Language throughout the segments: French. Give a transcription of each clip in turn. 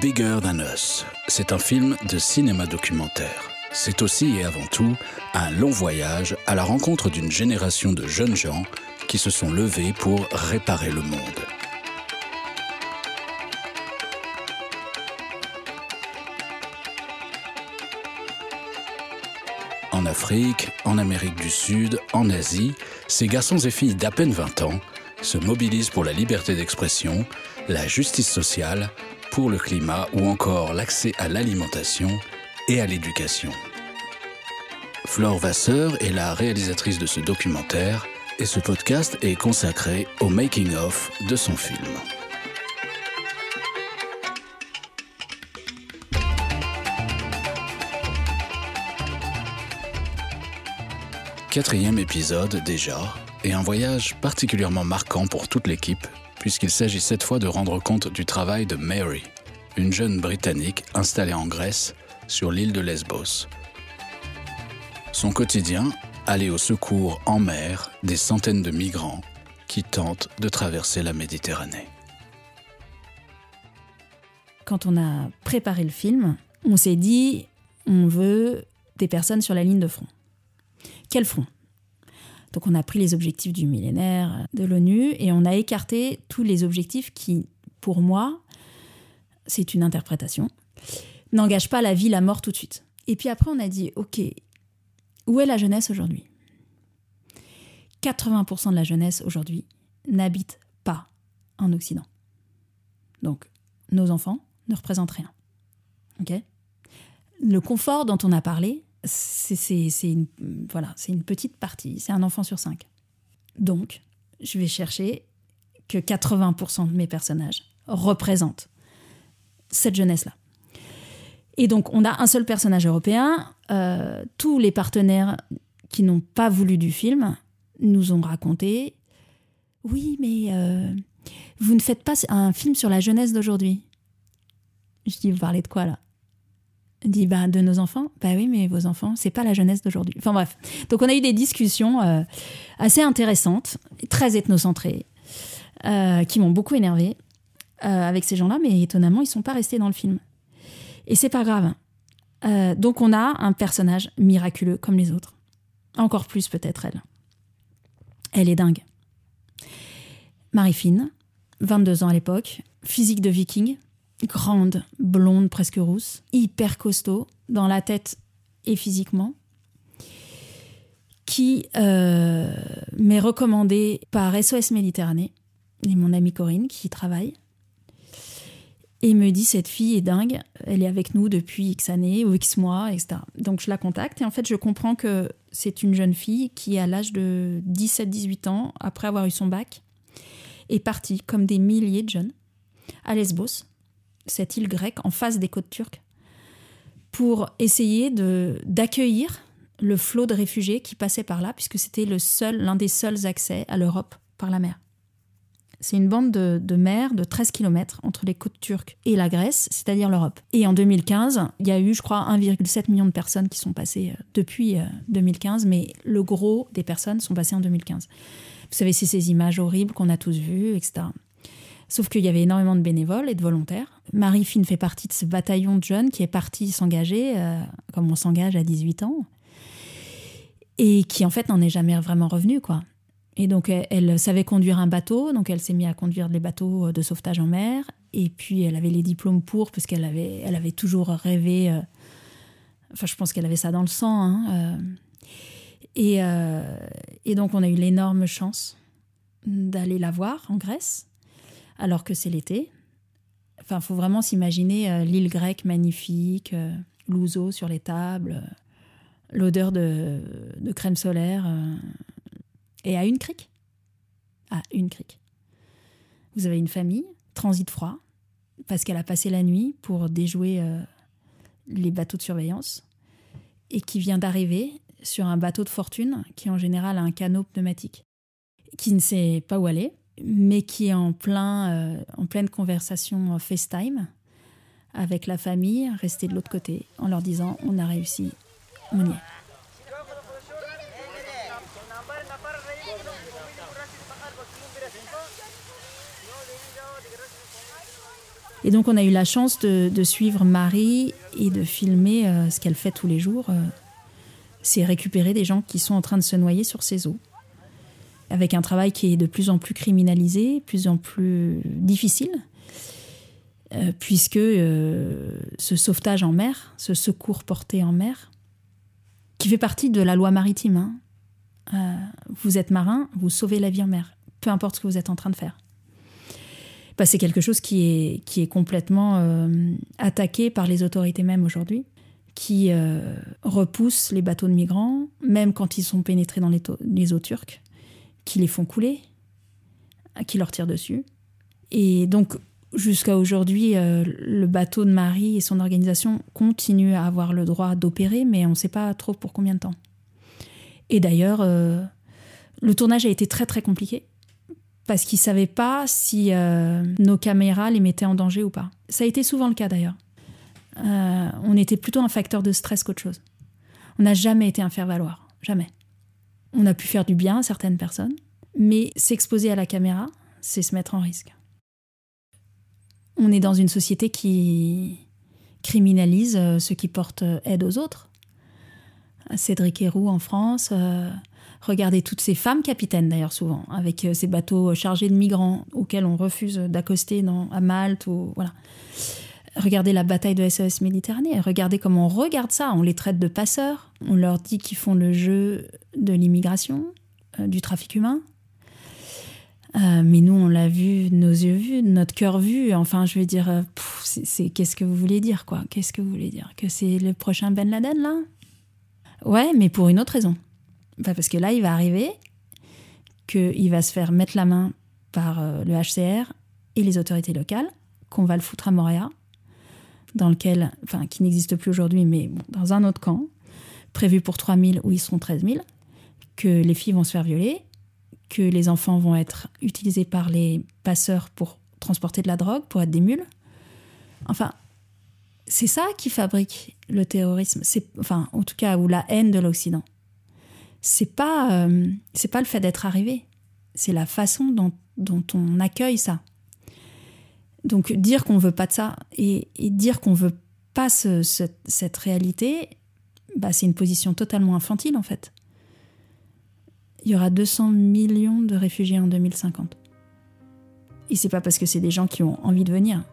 Bigger Than Us. C'est un film de cinéma documentaire. C'est aussi et avant tout un long voyage à la rencontre d'une génération de jeunes gens qui se sont levés pour réparer le monde. En Afrique, en Amérique du Sud, en Asie, ces garçons et filles d'à peine 20 ans se mobilisent pour la liberté d'expression, la justice sociale, pour le climat ou encore l'accès à l'alimentation et à l'éducation. Flore Vasseur est la réalisatrice de ce documentaire et ce podcast est consacré au making-of de son film. Quatrième épisode déjà, et un voyage particulièrement marquant pour toute l'équipe, puisqu'il s'agit cette fois de rendre compte du travail de Mary, une jeune Britannique installée en Grèce, sur l'île de Lesbos. Son quotidien, aller au secours en mer des centaines de migrants qui tentent de traverser la Méditerranée. Quand on a préparé le film, on s'est dit on veut des personnes sur la ligne de front. Quel front? Donc on a pris les objectifs du millénaire de l'ONU et on a écarté tous les objectifs qui, pour moi, c'est une interprétation, n'engagent pas la vie, la mort tout de suite. Et puis après on a dit ok, où est la jeunesse aujourd'hui? 80% de la jeunesse aujourd'hui n'habite pas en Occident. Donc, nos enfants ne représentent rien. Ok? Le confort dont on a parlé, c'est une, voilà, une petite partie. C'est un enfant sur cinq. Donc, je vais chercher que 80% de mes personnages représentent cette jeunesse-là. Et donc, on a un seul personnage européen. Euh, tous les partenaires qui n'ont pas voulu du film nous ont raconté Oui, mais euh, vous ne faites pas un film sur la jeunesse d'aujourd'hui? Je dis Vous parlez de quoi là? Dit bah, De nos enfants Bah oui, mais vos enfants, c'est pas la jeunesse d'aujourd'hui. Enfin bref. Donc, on a eu des discussions euh, assez intéressantes, très ethnocentrées, qui m'ont beaucoup énervé avec ces gens-là, mais étonnamment, ils sont pas restés dans le film. Et c'est pas grave. Euh, donc on a un personnage miraculeux comme les autres. Encore plus peut-être elle. Elle est dingue. Marie-Fine, 22 ans à l'époque, physique de viking, grande, blonde, presque rousse, hyper costaud, dans la tête et physiquement, qui euh, m'est recommandée par SOS Méditerranée, et mon amie Corinne qui y travaille, et me dit cette fille est dingue, elle est avec nous depuis X années ou X mois, etc. Donc je la contacte et en fait je comprends que c'est une jeune fille qui à l'âge de 17-18 ans, après avoir eu son bac, est partie comme des milliers de jeunes à Lesbos, cette île grecque en face des côtes turques, pour essayer de d'accueillir le flot de réfugiés qui passait par là, puisque c'était le seul, l'un des seuls accès à l'Europe par la mer. C'est une bande de, mer de 13 km entre les côtes turques et la Grèce, c'est-à-dire l'Europe. Et en 2015, il y a eu, je crois, 1,7 million de personnes qui sont passées euh, depuis 2015, euh, mais le gros des personnes sont passées en 2015. Vous savez, c'est ces images horribles qu'on a tous vues, etc. Sauf qu'il y avait énormément de bénévoles et de volontaires. Marie Fine fait partie de ce bataillon de jeunes qui est parti s'engager, euh, comme on s'engage à 18 ans, et qui en fait n'en est jamais vraiment revenu, quoi. Et donc, elle, savait conduire un bateau, donc elle s'est mise à conduire des bateaux de sauvetage en mer. Et puis, elle avait les diplômes pour, parce qu'elle avait, elle avait toujours rêvé. Euh, enfin, je pense qu'elle avait ça dans le sang. Hein, euh. euh, et, donc, on a eu l'énorme chance d'aller la voir en Grèce, alors que c'est l'été. Enfin, faut vraiment s'imaginer l'île grecque magnifique, l'ouzo sur les tables, l'odeur de, crème solaire et à une crique. À une crique. Vous avez une famille, transit froid, parce qu'elle a passé la nuit pour déjouer euh, les bateaux de surveillance, et qui vient d'arriver sur un bateau de fortune qui en général a un canot pneumatique, qui ne sait pas où aller, mais qui est en, plein, euh, en pleine conversation FaceTime avec la famille, restée de l'autre côté, en leur disant on a réussi, on y est. Et donc on a eu la chance de, suivre Marie et de filmer euh, ce qu'elle fait tous les jours. Euh, c'est récupérer des gens qui sont en train de se noyer sur ces eaux. Avec un travail qui est de plus en plus criminalisé, plus en plus difficile, euh, puisque ce sauvetage en mer, ce secours porté en mer, qui fait partie de la loi maritime. Hein, vous êtes marin, vous sauvez la vie en mer, peu importe ce que vous êtes en train de faire. Bah, c'est quelque chose qui est, qui est complètement euh, attaqué par les autorités même aujourd'hui, qui euh, repoussent les bateaux de migrants, même quand ils sont pénétrés dans les, eaux turques, qui les font couler, qui leur tirent dessus. Et donc, jusqu'à aujourd'hui, euh, le bateau de Marie et son organisation continuent à avoir le droit d'opérer, mais on ne sait pas trop pour combien de temps. Et d'ailleurs, le tournage a été très très compliqué parce qu'ils ne savaient pas si euh, nos caméras les mettaient en danger ou pas. Ça a été souvent le cas d'ailleurs. Euh, on était plutôt un facteur de stress qu'autre chose. On n'a jamais été un faire-valoir, jamais. On a pu faire du bien à certaines personnes, mais s'exposer à la caméra, c'est se mettre en risque. On est dans une société qui criminalise euh, ceux qui portent aide aux autres. Cédric Héroux en France, Regardez toutes ces femmes capitaines d'ailleurs souvent, avec euh, ces bateaux chargés de migrants auxquels on refuse d'accoster à Malte ou voilà. Regardez la bataille de SOS Méditerranée. Regardez comment on regarde ça. On les traite de passeurs. On leur dit qu'ils font le jeu de l'immigration, euh, du trafic humain. Euh, mais nous, on l'a vu, nos yeux vus, notre cœur vu. Enfin, je veux dire, c'est qu'est-ce que vous voulez dire, quoi? Qu'est-ce que vous voulez dire? Que c'est le prochain Ben Laden, là? Ouais, mais pour une autre raison. Bah, parce que là, il va arriver qu'il va se faire mettre la main par euh, le HCR et les autorités locales, qu'on va le foutre à Moria, dans lequel, enfin, qui n'existe plus aujourd'hui, mais dans un autre camp, prévu pour 3000 où ils seront 13 000, que les filles vont se faire violer, que les enfants vont être utilisés par les passeurs pour transporter de la drogue, pour être des mules. Enfin, c'est ça qui fabrique le terrorisme, c'est, enfin, en tout cas, ou la haine de l'Occident c'est pas euh, c'est pas le fait d'être arrivé, c'est la façon dont, on accueille ça. Donc dire qu'on veut pas de ça et, dire qu'on veut pas cette réalité, bah, c'est une position totalement infantile en fait. Il y aura 200 millions de réfugiés en 2050. Et c'est pas parce que c'est des gens qui ont envie de venir,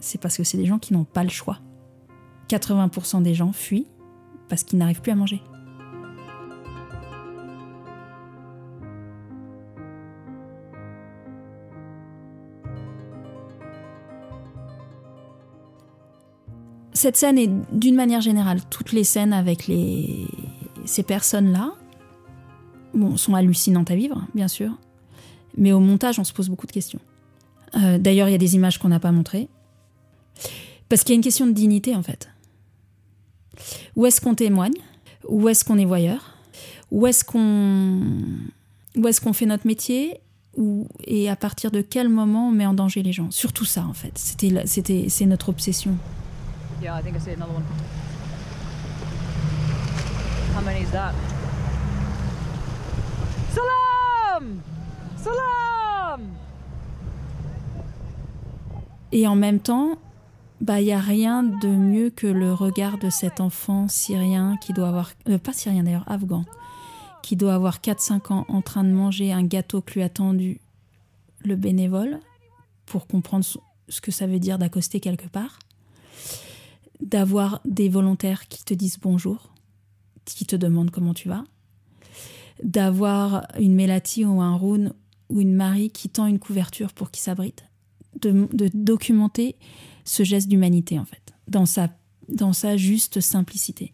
c'est parce que c'est des gens qui n'ont pas le choix. 80% des gens fuient parce qu'ils n'arrivent plus à manger. cette scène est d'une manière générale, toutes les scènes avec ces personnes-là sont hallucinantes à vivre, bien sûr. Mais au montage, on se pose beaucoup de questions. Euh, d'ailleurs, il y a des images qu'on n'a pas montrées. Parce qu'il y a une question de dignité, en fait. Où est-ce qu'on témoigne? Où est-ce qu'on est voyeur? Où est-ce qu'on est-ce fait notre métier? Et à partir de quel moment on met en danger les gens? Surtout ça, en fait. C'était, c'est notre obsession. Salam Et en même temps, bah il y a rien de mieux que le regard de cet enfant syrien qui doit avoir euh, pas syrien d'ailleurs, afghan, qui doit avoir 4-5 ans en train de manger un gâteau que lui a tendu le bénévole pour comprendre ce que ça veut dire d'accoster quelque part d'avoir des volontaires qui te disent bonjour, qui te demandent comment tu vas, d'avoir une Mélati ou un Rhône ou une Marie qui tend une couverture pour qu'il s'abrite, de, documenter ce geste d'humanité en fait, dans sa, dans sa juste simplicité.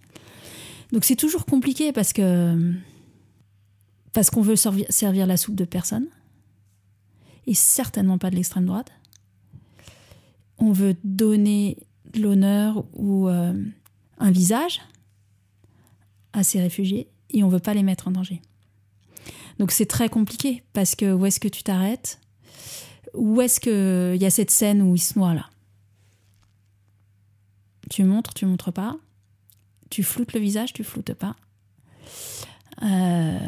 Donc c'est toujours compliqué parce que parce qu'on veut servir, servir la soupe de personne et certainement pas de l'extrême droite. On veut donner l'honneur ou euh, un visage à ces réfugiés et on veut pas les mettre en danger. Donc c'est très compliqué parce que où est-ce que tu t'arrêtes? Où est-ce qu'il y a cette scène où il se noie là? Tu montres, tu montres pas Tu floutes le visage, tu floutes pas euh,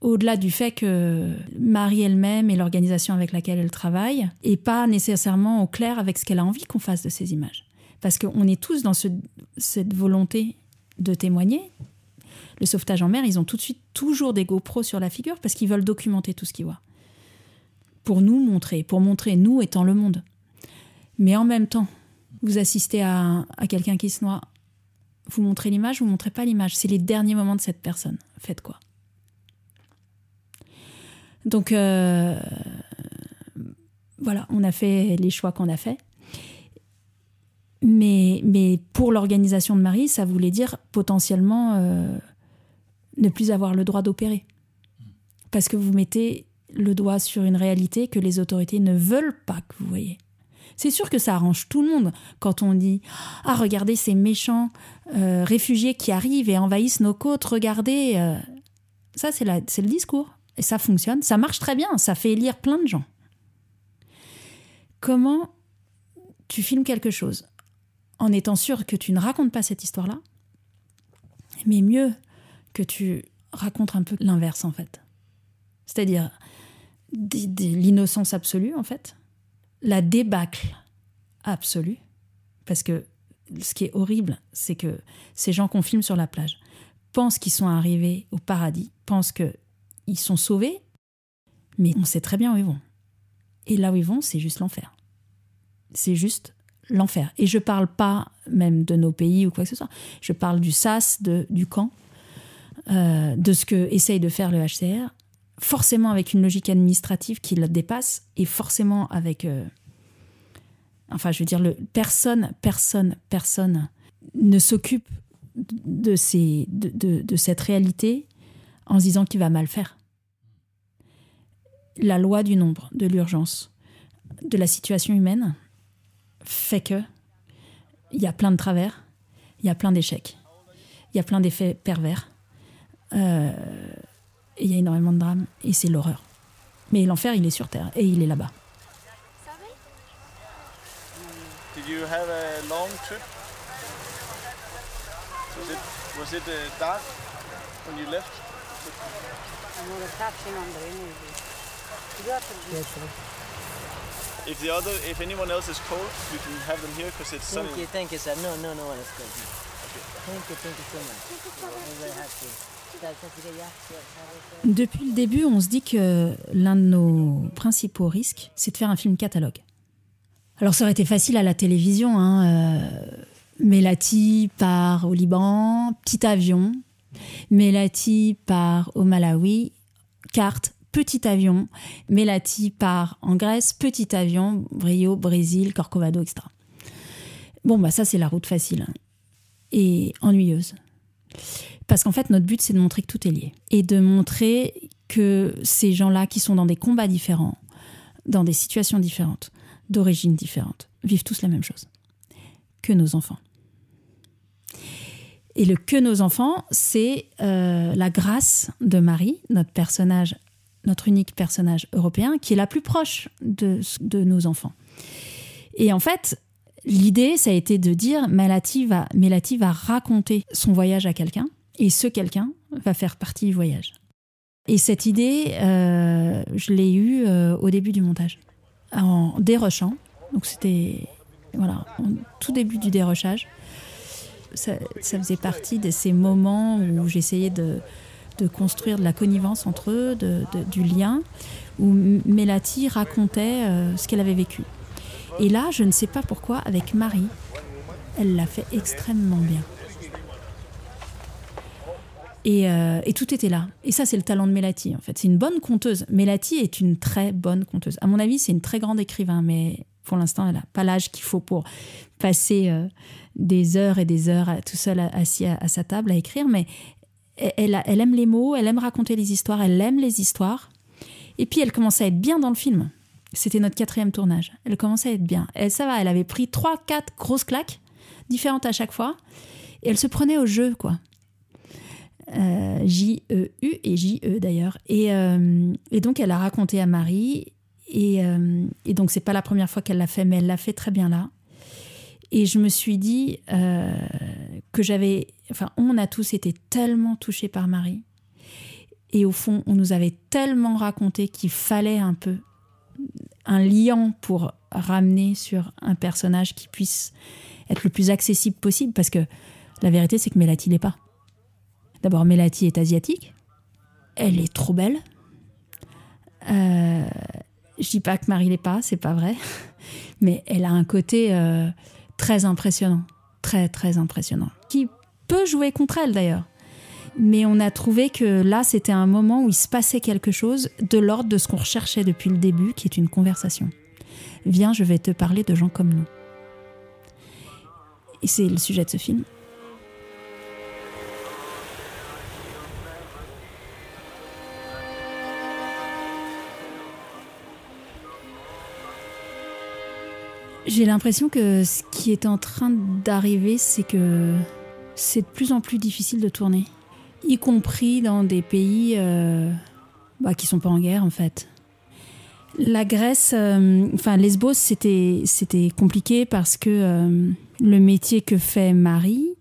au-delà du fait que Marie elle-même et l'organisation avec laquelle elle travaille est pas nécessairement au clair avec ce qu'elle a envie qu'on fasse de ces images. Parce qu'on est tous dans cette volonté de témoigner. Le sauvetage en mer, ils ont tout de suite toujours des GoPros sur la figure parce qu'ils veulent documenter tout ce qu'ils voient. Pour nous montrer, pour montrer nous étant le monde. Mais en même temps, vous assistez à, quelqu'un qui se noie, vous montrez l'image, vous montrez pas l'image. C'est les derniers moments de cette personne. Faites quoi? Donc euh, voilà, on a fait les choix qu'on a fait. Mais, mais pour l'organisation de Marie, ça voulait dire potentiellement euh, ne plus avoir le droit d'opérer. Parce que vous mettez le doigt sur une réalité que les autorités ne veulent pas que vous voyez. C'est sûr que ça arrange tout le monde quand on dit Ah, regardez ces méchants euh, réfugiés qui arrivent et envahissent nos côtes, regardez. Euh. Ça, c'est le discours. Et ça fonctionne, ça marche très bien, ça fait lire plein de gens. Comment tu filmes quelque chose en étant sûr que tu ne racontes pas cette histoire-là, mais mieux que tu racontes un peu l'inverse en fait. C'est-à-dire l'innocence absolue en fait, la débâcle absolue, parce que ce qui est horrible, c'est que ces gens qu'on filme sur la plage pensent qu'ils sont arrivés au paradis, pensent qu'ils sont sauvés, mais on sait très bien où ils vont. Et là où ils vont, c'est juste l'enfer. C'est juste l'enfer. Et je parle pas même de nos pays ou quoi que ce soit. Je parle du SAS, de, du camp, euh, de ce que essaye de faire le HCR forcément avec une logique administrative qui la dépasse et forcément avec. Euh, enfin, je veux dire, le, personne, personne, personne ne s'occupe de, cette réalité en se disant qu'il va mal faire. La loi du nombre, de l'urgence, de la situation humaine fait que il y a plein de travers, il y a plein d'échecs, il y a plein d'effets pervers. Euh, et il y a énormément de drames, et c'est l'horreur. Mais l'enfer, il est sur Terre, et il est là-bas. Did you have a long trip? Was it, was it uh, dark when you left? If the other, if anyone else is cold, you can have them here because it's sunny. Thank you, thank you, sir. No, no, no one is cold. Okay. Thank you, thank you so much. I'm very happy. Depuis le début, on se dit que l'un de nos principaux risques, c'est de faire un film catalogue. Alors ça aurait été facile à la télévision. Hein, euh, Melati part au Liban, petit avion. Melati part au Malawi, carte, petit avion. Melati part en Grèce, petit avion, Rio, Brésil, Corcovado, etc. Bon, bah ça c'est la route facile hein, et ennuyeuse. Parce qu'en fait, notre but, c'est de montrer que tout est lié. Et de montrer que ces gens-là qui sont dans des combats différents, dans des situations différentes, d'origines différentes, vivent tous la même chose. Que nos enfants. Et le que nos enfants, c'est euh, la grâce de Marie, notre personnage, notre unique personnage européen, qui est la plus proche de, de nos enfants. Et en fait, l'idée, ça a été de dire, Melati va, Melati va raconter son voyage à quelqu'un, et ce quelqu'un va faire partie du voyage. Et cette idée, euh, je l'ai eue euh, au début du montage, en dérochant. Donc c'était voilà, tout début du dérochage. Ça, faisait partie de ces moments où j'essayais de, construire de la connivence entre eux, du lien, où Mélati racontait euh, ce qu'elle avait vécu. Et là, je ne sais pas pourquoi, avec Marie, elle l'a fait extrêmement bien. Euh, et, tout était là. Et ça, c'est le talent de Mélati, en fait. C'est une bonne conteuse. Mélati est une très bonne conteuse. À mon avis, c'est une très grande écrivain, mais pour l'instant, elle n'a pas l'âge qu'il faut pour passer euh, des heures et des heures tout seul assis à, sa table à écrire. Mais elle, aime les mots, elle aime raconter les histoires, elle aime les histoires. Et puis, elle commence à être bien dans le film. C'était notre quatrième tournage. Elle commençait à être bien. Elle, ça va, elle avait pris trois, quatre grosses claques, différentes à chaque fois. Et elle se prenait au jeu, quoi. Euh, J-E-U et J-E d'ailleurs. Et, euh, et, donc elle a raconté à Marie, et, euh, et donc c'est pas la première fois qu'elle l'a fait, mais elle l'a fait très bien là. Et je me suis dit que j'avais, enfin on a tous été tellement touchés par Marie. Et au fond, on nous avait tellement raconté qu'il fallait un peu un liant pour ramener sur un personnage qui puisse être le plus accessible possible. Parce que la vérité, c'est que Melati l'est pas. D'abord, Melati est asiatique. Elle est trop belle. Euh, je dis pas que Marie l'est pas, c'est pas vrai. Mais elle a un côté euh, très impressionnant. Très, très impressionnant. Qui peut jouer contre elle d'ailleurs. Mais on a trouvé que là, c'était un moment où il se passait quelque chose de l'ordre de ce qu'on recherchait depuis le début, qui est une conversation. Viens, je vais te parler de gens comme nous. Et c'est le sujet de ce film. J'ai l'impression que ce qui est en train d'arriver, c'est que c'est de plus en plus difficile de tourner, y compris dans des pays euh, bah, qui sont pas en guerre en fait. La Grèce, euh, enfin Lesbos, c'était c'était compliqué parce que euh, le métier que fait Marie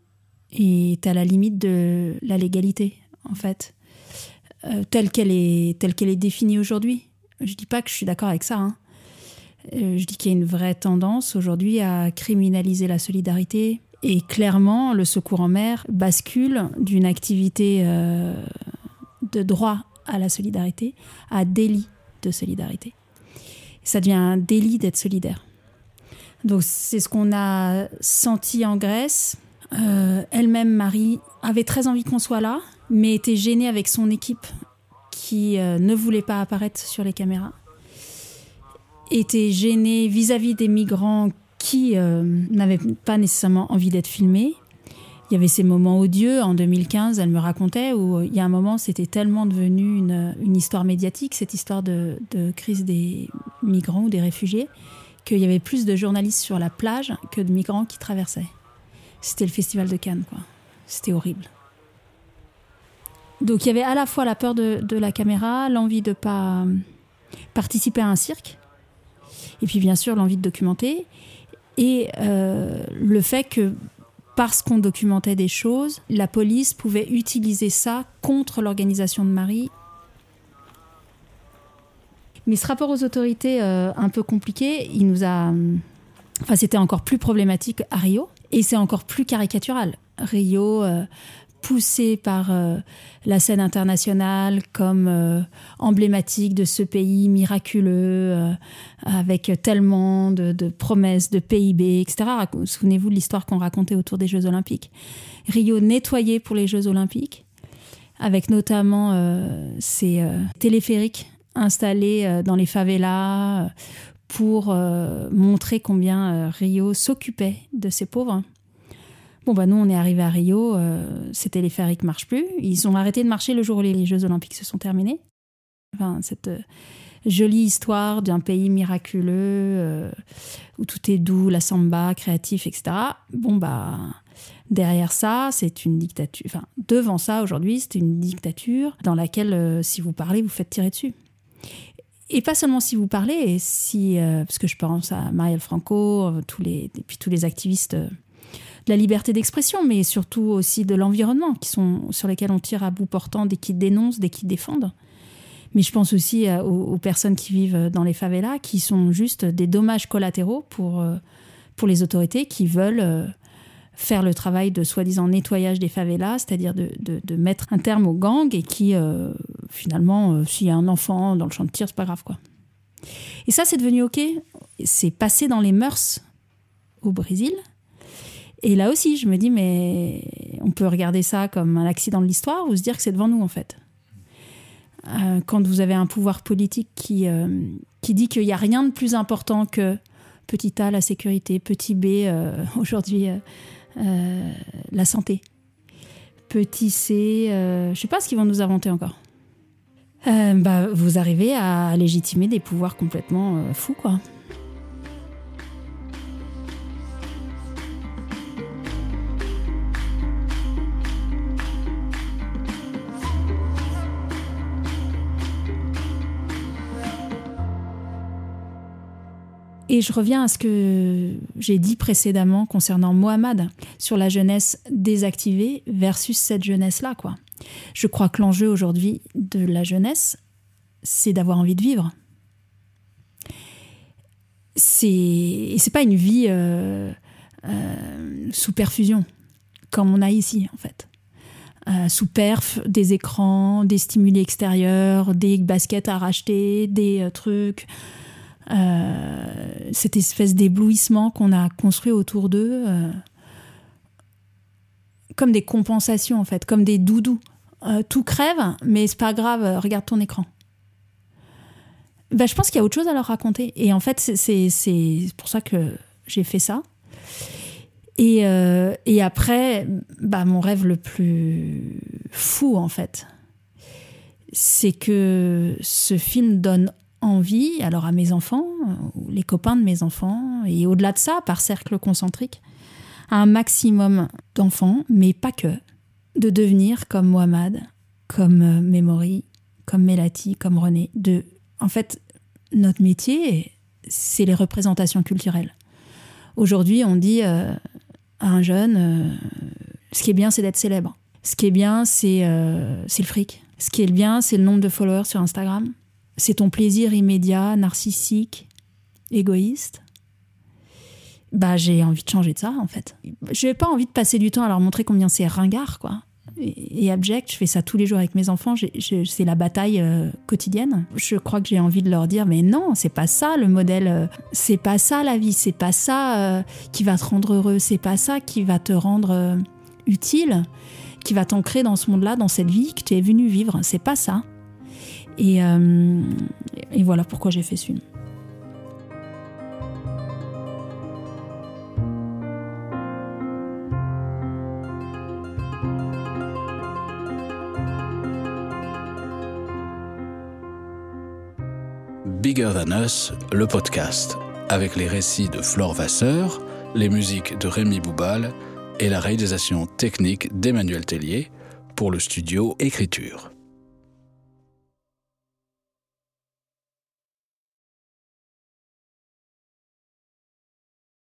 est à la limite de la légalité en fait, euh, telle qu'elle est telle qu'elle est définie aujourd'hui. Je dis pas que je suis d'accord avec ça. Hein. Je dis qu'il y a une vraie tendance aujourd'hui à criminaliser la solidarité. Et clairement, le secours en mer bascule d'une activité euh, de droit à la solidarité à délit de solidarité. Ça devient un délit d'être solidaire. Donc c'est ce qu'on a senti en Grèce. Euh, Elle-même, Marie, avait très envie qu'on soit là, mais était gênée avec son équipe qui euh, ne voulait pas apparaître sur les caméras était gênée vis-à-vis des migrants qui euh, n'avaient pas nécessairement envie d'être filmés. Il y avait ces moments odieux en 2015, elle me racontait, où il y a un moment, c'était tellement devenu une, une, histoire médiatique, cette histoire de, crise des migrants ou des réfugiés, qu'il y avait plus de journalistes sur la plage que de migrants qui traversaient. C'était le festival de Cannes, quoi. C'était horrible. Donc il y avait à la fois la peur de, de la caméra, l'envie de pas participer à un cirque, et puis bien sûr l'envie de documenter, et euh, le fait que parce qu'on documentait des choses, la police pouvait utiliser ça contre l'organisation de Marie. Mais ce rapport aux autorités euh, un peu compliqué, il nous a... Enfin, c'était encore plus problématique à Rio, et c'est encore plus caricatural. Rio, euh, poussé par euh, la scène internationale comme euh, emblématique de ce pays miraculeux, euh, avec tellement de, de, promesses de PIB, etc. Souvenez-vous de l'histoire qu'on racontait autour des Jeux Olympiques. Rio nettoyé pour les Jeux Olympiques, avec notamment ces téléphériques installés dans les favelas pour montrer combien Rio s'occupait de ces pauvres. Bon, bah, nous, on est arrivé à Rio, euh, ces téléphériques ne marchent plus. Ils ont arrêté de marcher le jour où les Jeux Olympiques se sont terminés. Enfin, cette euh, jolie histoire d'un pays miraculeux euh, où tout est doux, la samba, créatif, etc. Bon, bah, derrière ça, c'est une dictature. Enfin, devant ça, aujourd'hui, c'est une dictature dans laquelle, euh, si vous parlez, vous faites tirer dessus. Et pas seulement si vous parlez, et si, parce que je pense à Marielle Franco, tous les, et puis tous les activistes de la liberté d'expression, mais surtout aussi de l'environnement, qui sont sur lesquels on tire à bout portant dès qu'ils dénoncent, dès qu'ils défendent. Mais je pense aussi aux, aux, personnes qui vivent dans les favelas, qui sont juste des dommages collatéraux pour, pour les autorités qui veulent faire le travail de soi-disant nettoyage des favelas, c'est-à-dire de, de, mettre un terme aux gangs et qui, euh, finalement, euh, s'il y a un enfant dans le champ de tir, c'est pas grave, quoi. Et ça, c'est devenu OK. C'est passé dans les mœurs au Brésil. Et là aussi, je me dis, mais on peut regarder ça comme un accident de l'histoire ou se dire que c'est devant nous, en fait. Euh, quand vous avez un pouvoir politique qui, euh, qui dit qu'il n'y a rien de plus important que petit a, la sécurité, petit b, euh, aujourd'hui, la santé, petit c, je ne sais pas ce qu'ils vont nous inventer encore. bah, vous arrivez à légitimer des pouvoirs complètement fous, quoi. Et je reviens à ce que j'ai dit précédemment concernant Mohamed sur la jeunesse désactivée versus cette jeunesse-là. Je crois que l'enjeu aujourd'hui de la jeunesse, c'est d'avoir envie de vivre. C'est et c'est pas une vie euh, euh, sous perfusion comme on a ici en fait. Euh, sous perf, des écrans, des stimuli extérieurs, des baskets à racheter, des trucs. Euh, cette espèce d'éblouissement qu'on a construit autour d'eux, euh, comme des compensations en fait, comme des doudous. Euh, tout crève, mais c'est pas grave, regarde ton écran. Bah, je pense qu'il y a autre chose à leur raconter. Et en fait, c'est- pour ça que j'ai fait ça. Et, et après, bah, mon rêve le plus fou, en fait, c'est que ce film donne envie, alors à mes enfants, euh, les copains de mes enfants, et au-delà de ça, par cercle concentrique, à un maximum d'enfants, mais pas que, de devenir comme Mohamed, comme euh, Memory, comme Melati, comme René. En fait, notre métier, c'est les représentations culturelles. Aujourd'hui, on dit euh, à un jeune, ce qui est bien, c'est d'être célèbre. Ce qui est bien, c'est euh, le fric. Ce qui est bien, c'est le nombre de followers sur Instagram. C'est ton plaisir immédiat, narcissique, égoïste. Bah, j'ai envie de changer de ça, en fait. J'ai pas envie de passer du temps à leur montrer combien c'est ringard, quoi. Et, abject, je fais ça tous les jours avec mes enfants. C'est la bataille euh, quotidienne. Je crois que j'ai envie de leur dire, mais non, c'est pas ça le modèle. euh, c'est pas ça la vie. C'est pas ça euh, qui va te rendre heureux. C'est pas ça qui va te rendre euh, utile, qui va t'ancrer dans ce monde-là, dans cette vie que tu es venu vivre. C'est pas ça. Et, euh, et voilà pourquoi j'ai fait ce film. Bigger Than Us, le podcast, avec les récits de Flore Vasseur, les musiques de Rémi Boubal et la réalisation technique d'Emmanuel Tellier pour le studio Écriture.